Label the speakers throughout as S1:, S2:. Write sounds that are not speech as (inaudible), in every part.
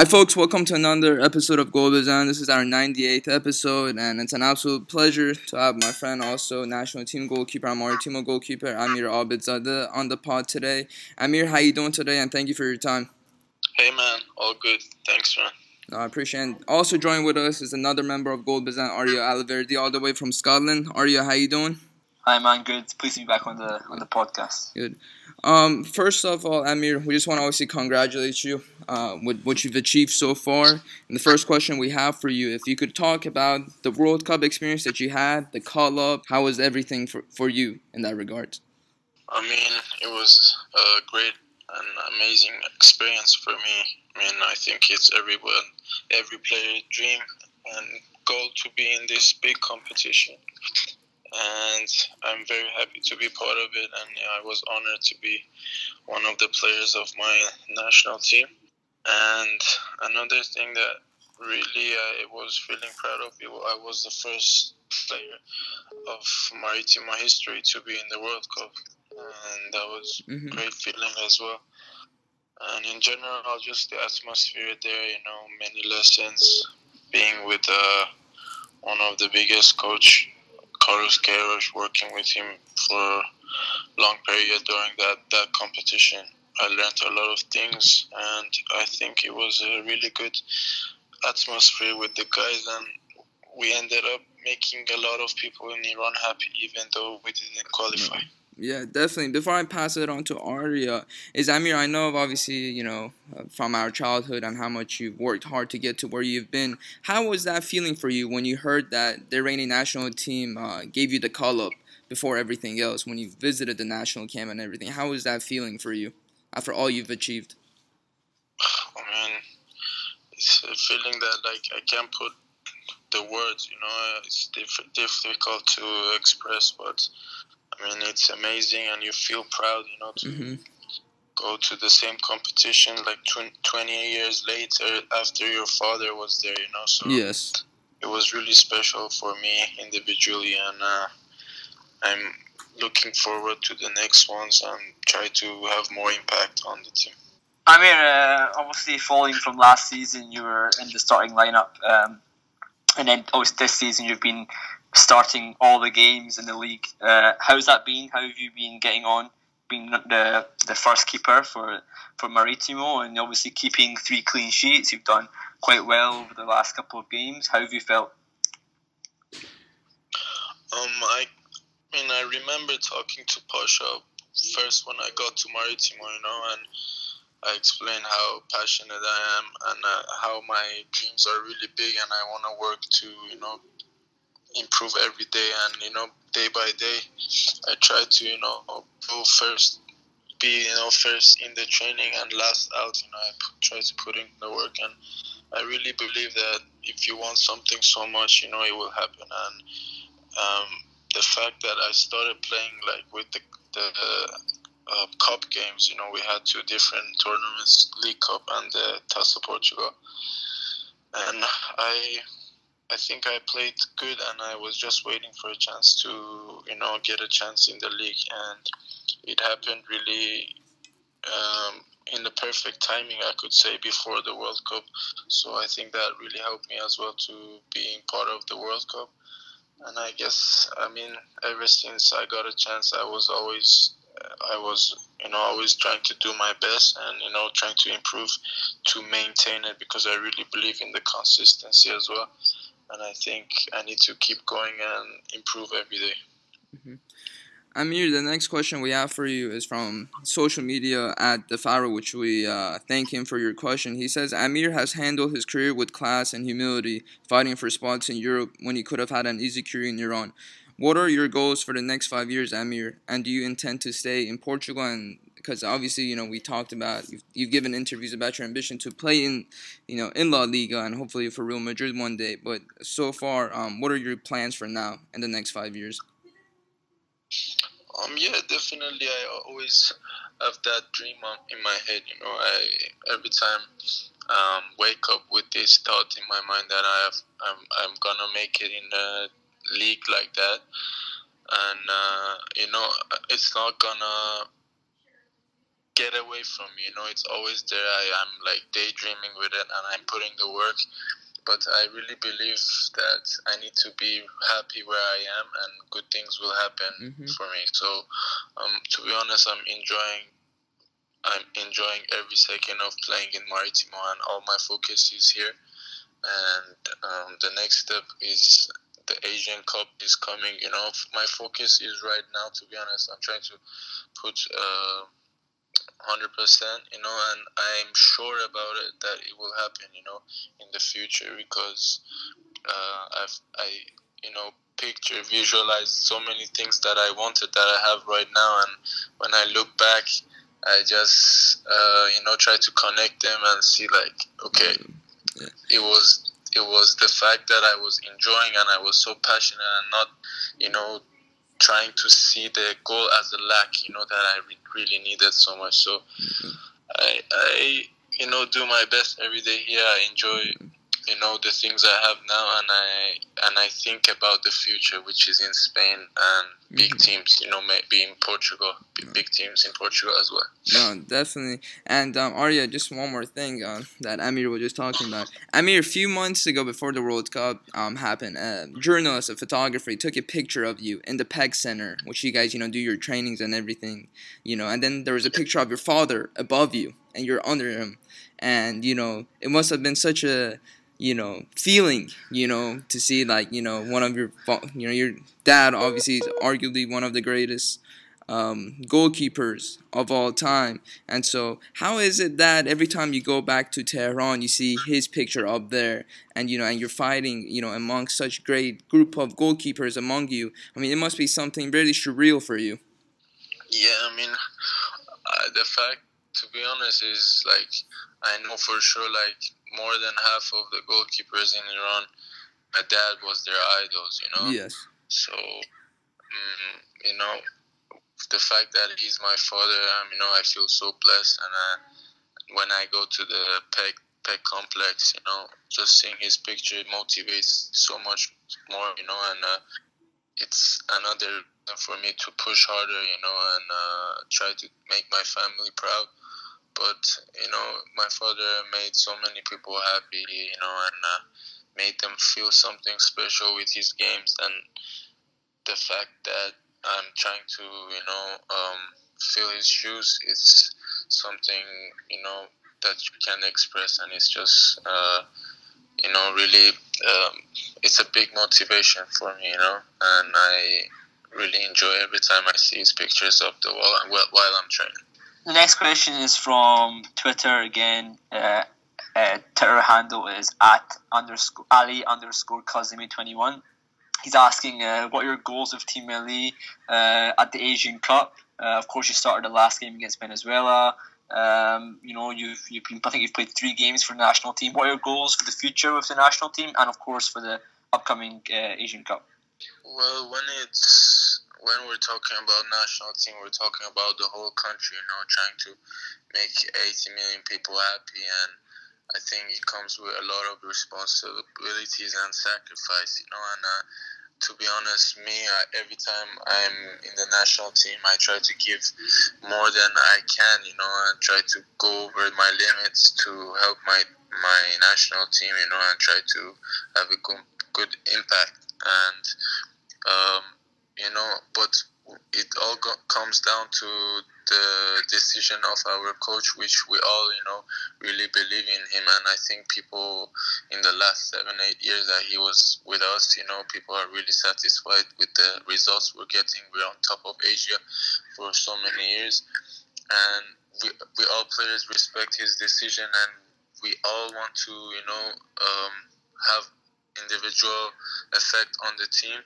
S1: Hi, folks. Welcome to another episode of Goal Design. This is our 98th episode, and it's an absolute pleasure to have my friend, also national team goalkeeper, Maritimo goalkeeper, Amir Abedzadeh, on the pod today. Amir, how you doing today? And thank you for your time.
S2: Hey, man. All good. Thanks, man.
S1: No, I appreciate it. Also joining with us is another member of Goal Design, Arya Aliverdi, all the way from Scotland. Arya, how you doing?
S3: Hi, man. Good. Pleased to be back on the on the podcast.
S1: Good. Um, first of all, Amir, we just want to obviously congratulate you uh, with what you've achieved so far. And the first question we have for you, if you could talk about the World Cup experience that you had, the call up, how was everything for, for you in that regard?
S2: I mean, it was a great and amazing experience for me. I mean, I think it's everyone, every player dream and goal to be in this big competition and I'm very happy to be part of it. And I was honored to be one of the players of my national team. And another thing that really I was feeling proud of, I was the first player of Maritimo history to be in the World Cup, and that was mm-hmm. great feeling as well. And in general, just the atmosphere there, you know, many lessons, being with uh, one of the biggest coach Carlos Queiroz, working with him for a long period during that, that competition. I learned a lot of things, and I think it was a really good atmosphere with the guys, and we ended up making a lot of people in Iran happy, even though we didn't qualify. Mm-hmm.
S1: Yeah, definitely. Before I pass it on to Arya, is Amir, I know of obviously, you know, uh, from our childhood and how much you've worked hard to get to where you've been. How was that feeling for you when you heard that the Iranian national team uh, gave you the call up before everything else, when you visited the national camp and everything? How was that feeling for you after all you've achieved?
S2: I mean, it's a feeling that, like, I can't put the words, you know, it's diff- difficult to express, but I mean, it's amazing, and you feel proud, you know, to mm-hmm. go to the same competition like tw- 20 years later after your father was there, you know. So
S1: yes,
S2: it was really special for me individually, and uh, I'm looking forward to the next ones and try to have more impact on the team.
S3: I mean, uh, obviously, following from last season, you were in the starting lineup, um, and then obviously this season you've been starting all the games in the league. Uh, how's that been? How have you been getting on? Being the the first keeper for for Maritimo, and obviously keeping three clean sheets. You've done quite well over the last couple of games. How have you felt?
S2: Um, I mean, I remember talking to Pasha first when I got to Maritimo, you know, and I explained how passionate I am and uh, how my dreams are really big, and I want to work to, you know, improve every day and you know day by day. I try to you know go first be you know first in the training and last out you know i try to put in the work and i really believe that if you want something so much you know it will happen and um, the fact that i started playing like with the, the uh, cup games you know we had two different tournaments league cup and the taça portugal and i I think I played good, and I was just waiting for a chance to, you know, get a chance in the league, and it happened really um, in the perfect timing, I could say, before the World Cup. So I think that really helped me as well to being part of the World Cup. And I guess, I mean, ever since I got a chance, I was always, I was, you know, always trying to do my best and you know, trying to improve to maintain it because I really believe in the consistency as well and I think I need to keep going and improve every day. Mm-hmm.
S1: Amir, the next question we have for you is from social media at the which we uh, thank him for your question. He says Amir has handled his career with class and humility, fighting for spots in Europe when he could have had an easy career in Iran. What are your goals for the next five years, Amir? And do you intend to stay in Portugal and because obviously you know we talked about you've, you've given interviews about your ambition to play in you know in La Liga and hopefully for Real Madrid one day. But so far, um, what are your plans for now and the next five years?
S2: Um, yeah, definitely. I always have that dream in my head. You know, I every time um, wake up with this thought in my mind that I have, I'm, I'm gonna make it in the league like that, and uh, you know, it's not gonna get away from me. You know, it's always there. I am like daydreaming with it, and I'm putting the work. But I really believe that I need to be happy where I am, and good things will happen mm-hmm. for me. So, um, to be honest, I'm enjoying. I'm enjoying every second of playing in Maritimo, and all my focus is here. And um, the next step is the Asian Cup is coming. You know, my focus is right now. To be honest, I'm trying to put. Uh, hundred percent, you know, and I'm sure about it that it will happen, you know, in the future because uh, I've I you know picture visualized so many things that I wanted that I have right now, and when I look back, I just uh, you know try to connect them and see like okay, yeah. it was it was the fact that I was enjoying and I was so passionate and not you know trying to see the goal as a lack, you know, that I really needed so much. So mm-hmm. I, I, you know, do my best every day here. I enjoy. You know, the things I have now, and I and I think about the future, which is in Spain and big mm-hmm. teams, you know, maybe in Portugal, big teams in Portugal as well.
S1: No, definitely. And um, Arya, just one more thing uh, that Amir was just talking about. Amir, a few months ago, before the World Cup um, happened, a journalist, a photographer, took a picture of you in the PEG Center, which you guys, you know, do your trainings and everything, you know. And then there was a picture of your father above you, and you're under him, and you know, it must have been such a you know feeling you know to see like you know one of your you know your dad obviously is arguably one of the greatest um, goalkeepers of all time. And so how is it that every time you go back to Tehran you see his picture up there and you know and you're fighting you know among such great group of goalkeepers among you? I mean it must be something really surreal for you.
S2: Yeah I mean uh, the fact to be honest is like I know for sure like more than half of the goalkeepers in Iran, my dad was their idols, you know?
S1: Yes.
S2: So, mm, you know, the fact that he's my father, um, you know, I feel so blessed. And uh, when I go to the PEG, PEG complex, you know, just seeing his picture motivates so much more, you know, and uh, it's another for me to push harder, you know, and uh, try to make my family proud but you know my father made so many people happy you know and uh, made them feel something special with his games and the fact that i'm trying to you know um, fill his shoes is something you know that you can express and it's just uh, you know really um, it's a big motivation for me you know and i really enjoy every time i see his pictures up the wall while i'm training
S3: the next question is from Twitter again. Uh, uh, Twitter handle is at underscore Ali underscore Kazimi twenty one. He's asking uh, what are your goals of Team Melli uh, at the Asian Cup. Uh, of course, you started the last game against Venezuela. Um, you know, you've, you've been, I think you've played three games for the national team. What are your goals for the future with the national team, and of course for the upcoming uh, Asian Cup?
S2: Well, when it's when we're talking about national team, we're talking about the whole country. You know, trying to make 80 million people happy, and I think it comes with a lot of responsibilities and sacrifice. You know, and uh, to be honest, me I, every time I'm in the national team, I try to give more than I can. You know, and try to go over my limits to help my my national team. You know, and try to have a good, good impact and. Um, you know, but it all go- comes down to the decision of our coach, which we all, you know, really believe in him. And I think people in the last seven, eight years that he was with us, you know, people are really satisfied with the results we're getting. We're on top of Asia for so many years. And we, we all players respect his decision and we all want to, you know, um, have individual effect on the team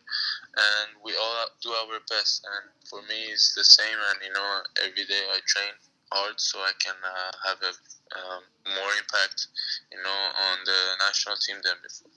S2: and we all do our best. And for me it's the same and you know every day i train hard so i can uh, have a um, more impact you know on the national team than before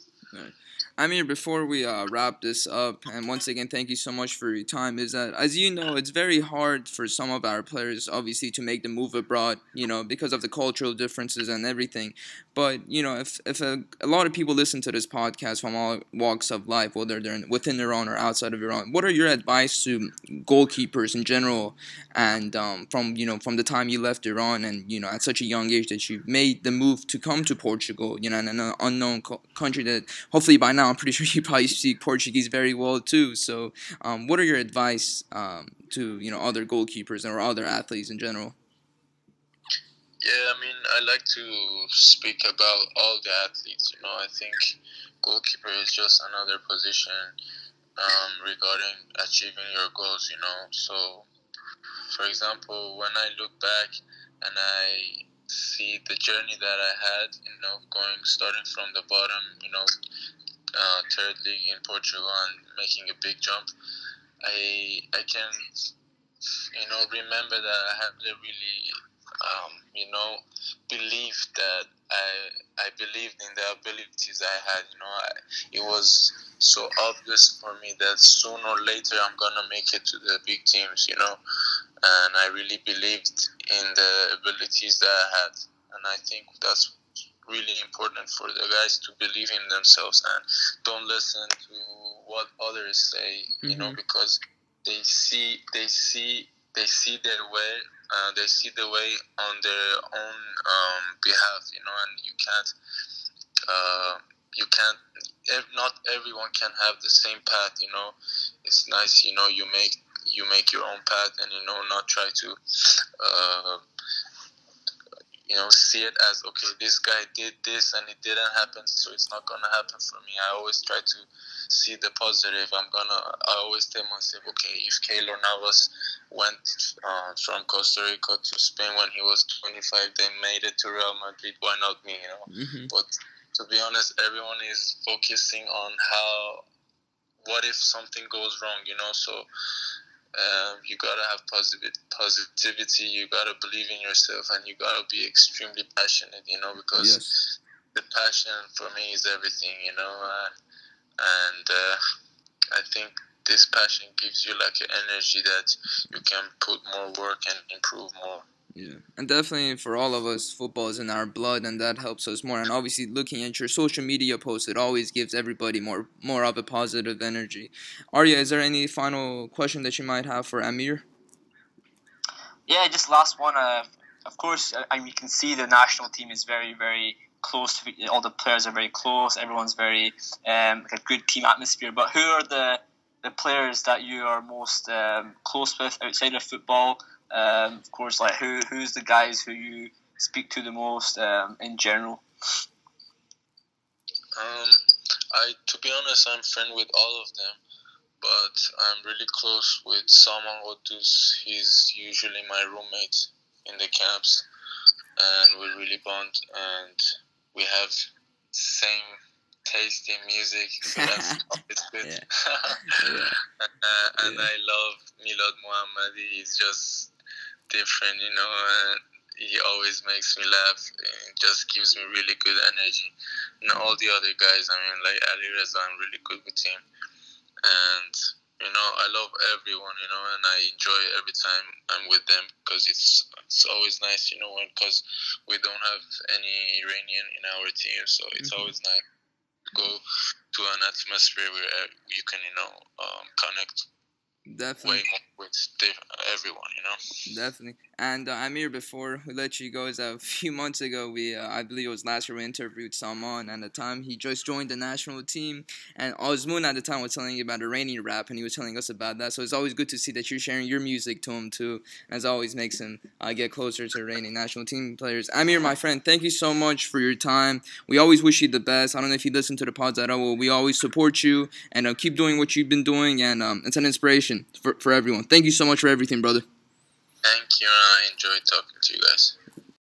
S1: Amir, before we uh, wrap this up, and once again, thank you so much for your time. Is that, as you know, it's very hard for some of our players, obviously, to make the move abroad, you know, because of the cultural differences and everything. But, you know, if, if a, a lot of people listen to this podcast from all walks of life, whether they're within Iran or outside of Iran, what are your advice to goalkeepers in general and um, from, you know, from the time you left Iran and, you know, at such a young age that you made the move to come to Portugal, you know, in an unknown co- country that hopefully by now I'm pretty (laughs) sure you probably speak Portuguese very well too. So, um, what are your advice um, to you know other goalkeepers or other athletes in general?
S2: Yeah, I mean, I like to speak about all the athletes. You know, I think goalkeeper is just another position um, regarding achieving your goals. You know, so for example, when I look back and I see the journey that I had, you know, going starting from the bottom, you know, uh, third league in Portugal and making a big jump, I I can you know remember that I to really um, you know believe that I I believed in the abilities I had. You know, I, it was so obvious for me that sooner or later I'm gonna make it to the big teams. You know, and I really believed in the abilities that I had, and I think that's really important for the guys to believe in themselves and don't listen to what others say mm-hmm. you know mm-hmm. because they see they see they see their way uh, they see the way on their own um, behalf you know and you can't uh, you can't not everyone can have the same path you know it's nice you know you make you make your own path and you know not try to uh, you know see it as okay this guy did this and it didn't happen so it's not gonna happen for me. I always try to see the positive. I'm gonna i always tell myself okay if Keylor Navas went uh, from costa rica to spain when he was 25 they made it to real madrid why not me you know? Mm-hmm. but to be honest everyone is focusing on how what if something goes wrong you know? So um, you gotta have positive positivity. You gotta believe in yourself, and you gotta be extremely passionate. You know, because yes. the passion for me is everything. You know, uh, and uh, I think this passion gives you like an energy that you can put more work and improve more.
S1: Yeah, and definitely for all of us, football is in our blood, and that helps us more. And obviously, looking at your social media posts, it always gives everybody more more of a positive energy. Arya, is there any final question that you might have for Amir?
S3: Yeah, just last one. Uh, of course, I mean, you can see the national team is very, very close. To, all the players are very close. Everyone's very um, like a good team atmosphere. But who are the the players that you are most um, close with outside of football? Um, of course, like who who's the guys who you speak to the most um, in general?
S2: Um, I to be honest, I'm friend with all of them, but I'm really close with Saman Ghoddos. He's usually my roommate in the camps, and we really bond, and we have same taste in music, so (laughs) that's always good. yeah. (laughs) yeah. Uh, and yeah. I love Milad Mohammadi. He's just different, you know. And he always makes me laugh. It just gives me really good energy. And all the other guys, I mean, like Ali Reza, I'm really good with him. And you know, I love everyone, you know, and I enjoy every time I'm with them because it's it's always nice, you know, because we don't have any Iranian in our team, so it's mm-hmm. always nice to go to an atmosphere where you can, you know, um, connect
S1: Definitely.
S2: way more with everyone, you know.
S1: Definitely. And uh, Amir, before we let you go, is a few months ago, we uh, I believe it was last year we interviewed Saman, and at the time he just joined the national team, and Osmoon at the time was telling you about Iranian rap, and he was telling us about that. So it's always good to see that you're sharing your music to him too, as always makes him uh, get closer to Iranian national team players. Amir, my friend, thank you so much for your time. We always wish you the best. I don't know if you listen to the pods at all. We always support you and uh, keep doing what you've been doing, and um, it's an inspiration for, for everyone. Thank you so much for everything, brother.
S2: Thank you. I enjoyed talking to you guys.